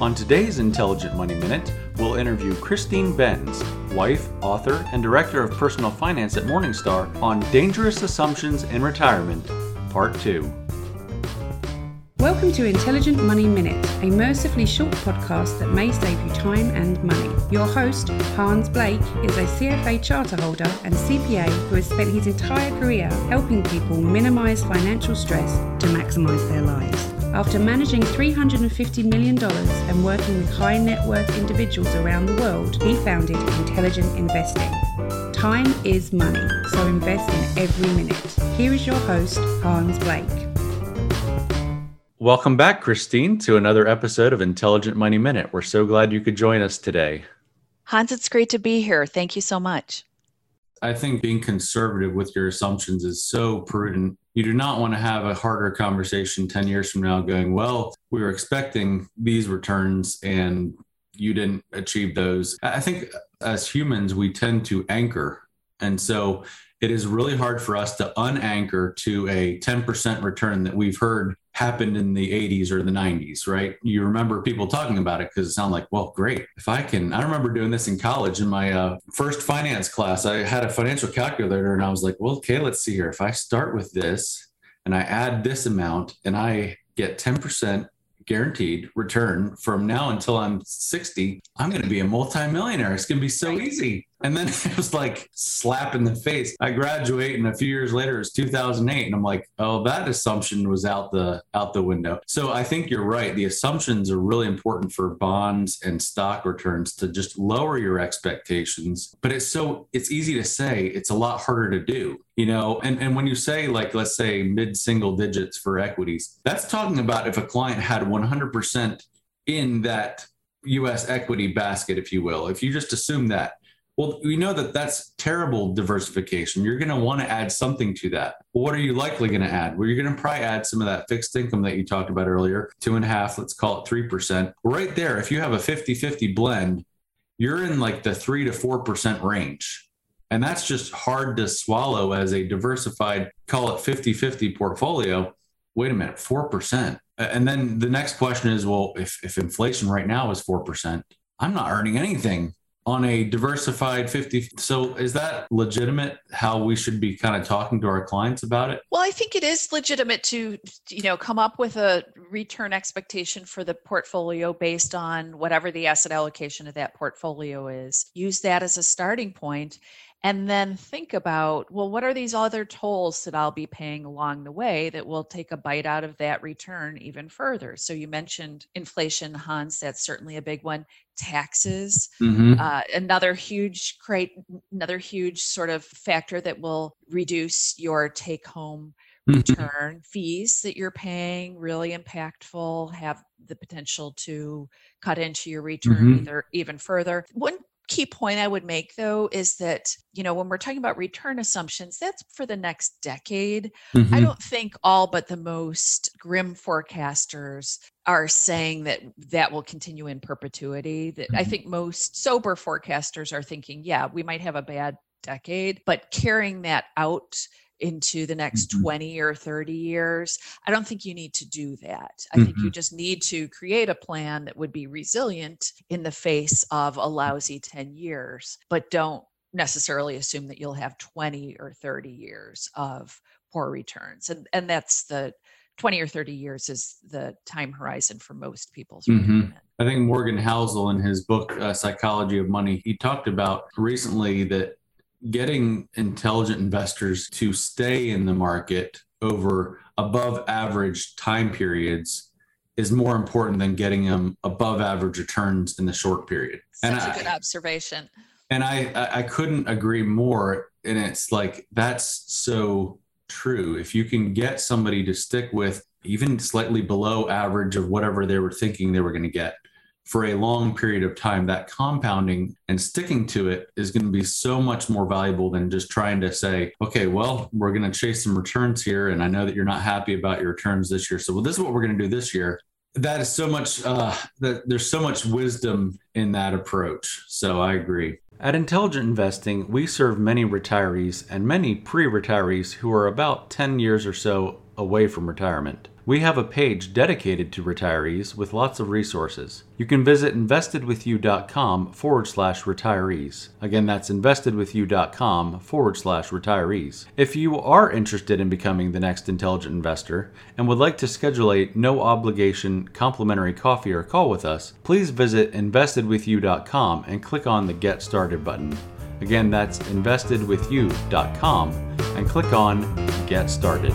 On today's Intelligent Money Minute, we'll interview Christine Benz, wife, author, and director of personal finance at Morningstar, on dangerous assumptions in retirement, Part 2. Welcome to Intelligent Money Minute, a mercifully short podcast that may save you time and money. Your host, Hans Blake, is a CFA charter holder and CPA who has spent his entire career helping people minimize financial stress to maximize their lives. After managing $350 million and working with high net worth individuals around the world, he founded Intelligent Investing. Time is money, so invest in every minute. Here is your host, Hans Blake. Welcome back, Christine, to another episode of Intelligent Money Minute. We're so glad you could join us today. Hans, it's great to be here. Thank you so much. I think being conservative with your assumptions is so prudent. You do not want to have a harder conversation 10 years from now going, well, we were expecting these returns and you didn't achieve those. I think as humans, we tend to anchor. And so it is really hard for us to unanchor to a 10% return that we've heard happened in the 80s or the 90s, right? You remember people talking about it because it sounded like, well, great. If I can, I remember doing this in college in my uh, first finance class. I had a financial calculator and I was like, well, okay, let's see here. If I start with this and I add this amount and I get 10% guaranteed return from now until I'm 60, I'm going to be a multimillionaire. It's going to be so easy. And then it was like slap in the face. I graduate and a few years later it's 2008 and I'm like, "Oh, that assumption was out the out the window." So I think you're right. The assumptions are really important for bonds and stock returns to just lower your expectations. But it's so it's easy to say, it's a lot harder to do. You know, and and when you say like let's say mid single digits for equities, that's talking about if a client had 100% in that US equity basket if you will. If you just assume that well, we know that that's terrible diversification. You're going to want to add something to that. What are you likely going to add? Well, you're going to probably add some of that fixed income that you talked about earlier, two and a half, let's call it 3%. Right there, if you have a 50 50 blend, you're in like the three to 4% range. And that's just hard to swallow as a diversified, call it 50 50 portfolio. Wait a minute, 4%. And then the next question is well, if, if inflation right now is 4%, I'm not earning anything on a diversified 50 so is that legitimate how we should be kind of talking to our clients about it? Well i think it is legitimate to you know come up with a return expectation for the portfolio based on whatever the asset allocation of that portfolio is. Use that as a starting point and then think about well what are these other tolls that i'll be paying along the way that will take a bite out of that return even further so you mentioned inflation hans that's certainly a big one taxes mm-hmm. uh, another huge crate another huge sort of factor that will reduce your take home mm-hmm. return mm-hmm. fees that you're paying really impactful have the potential to cut into your return mm-hmm. either even further one key point I would make though is that, you know, when we're talking about return assumptions, that's for the next decade. Mm-hmm. I don't think all but the most grim forecasters are saying that that will continue in perpetuity. That mm-hmm. I think most sober forecasters are thinking, yeah, we might have a bad decade, but carrying that out into the next mm-hmm. 20 or 30 years. I don't think you need to do that. I mm-hmm. think you mm-hmm. just need to create a plan that would be resilient in the face of a lousy 10 years, but don't necessarily assume that you'll have 20 or 30 years of poor returns. And and that's the 20 or 30 years is the time horizon for most people's mm-hmm. I think Morgan Housel in his book uh, Psychology of Money, he talked about recently that getting intelligent investors to stay in the market over above average time periods is more important than getting them above average returns in the short period. Such and a I, good observation. And I, I couldn't agree more. And it's like that's so true. If you can get somebody to stick with even slightly below average of whatever they were thinking they were going to get for a long period of time, that compounding and sticking to it is going to be so much more valuable than just trying to say, okay, well, we're going to chase some returns here. And I know that you're not happy about your returns this year. So, well, this is what we're going to do this year. That is so much, uh, that there's so much wisdom in that approach. So I agree. At Intelligent Investing, we serve many retirees and many pre retirees who are about 10 years or so away from retirement. We have a page dedicated to retirees with lots of resources. You can visit investedwithyou.com forward slash retirees. Again, that's investedwithyou.com forward slash retirees. If you are interested in becoming the next intelligent investor and would like to schedule a no obligation complimentary coffee or call with us, please visit investedwithyou.com and click on the Get Started button. Again, that's investedwithyou.com and click on Get Started.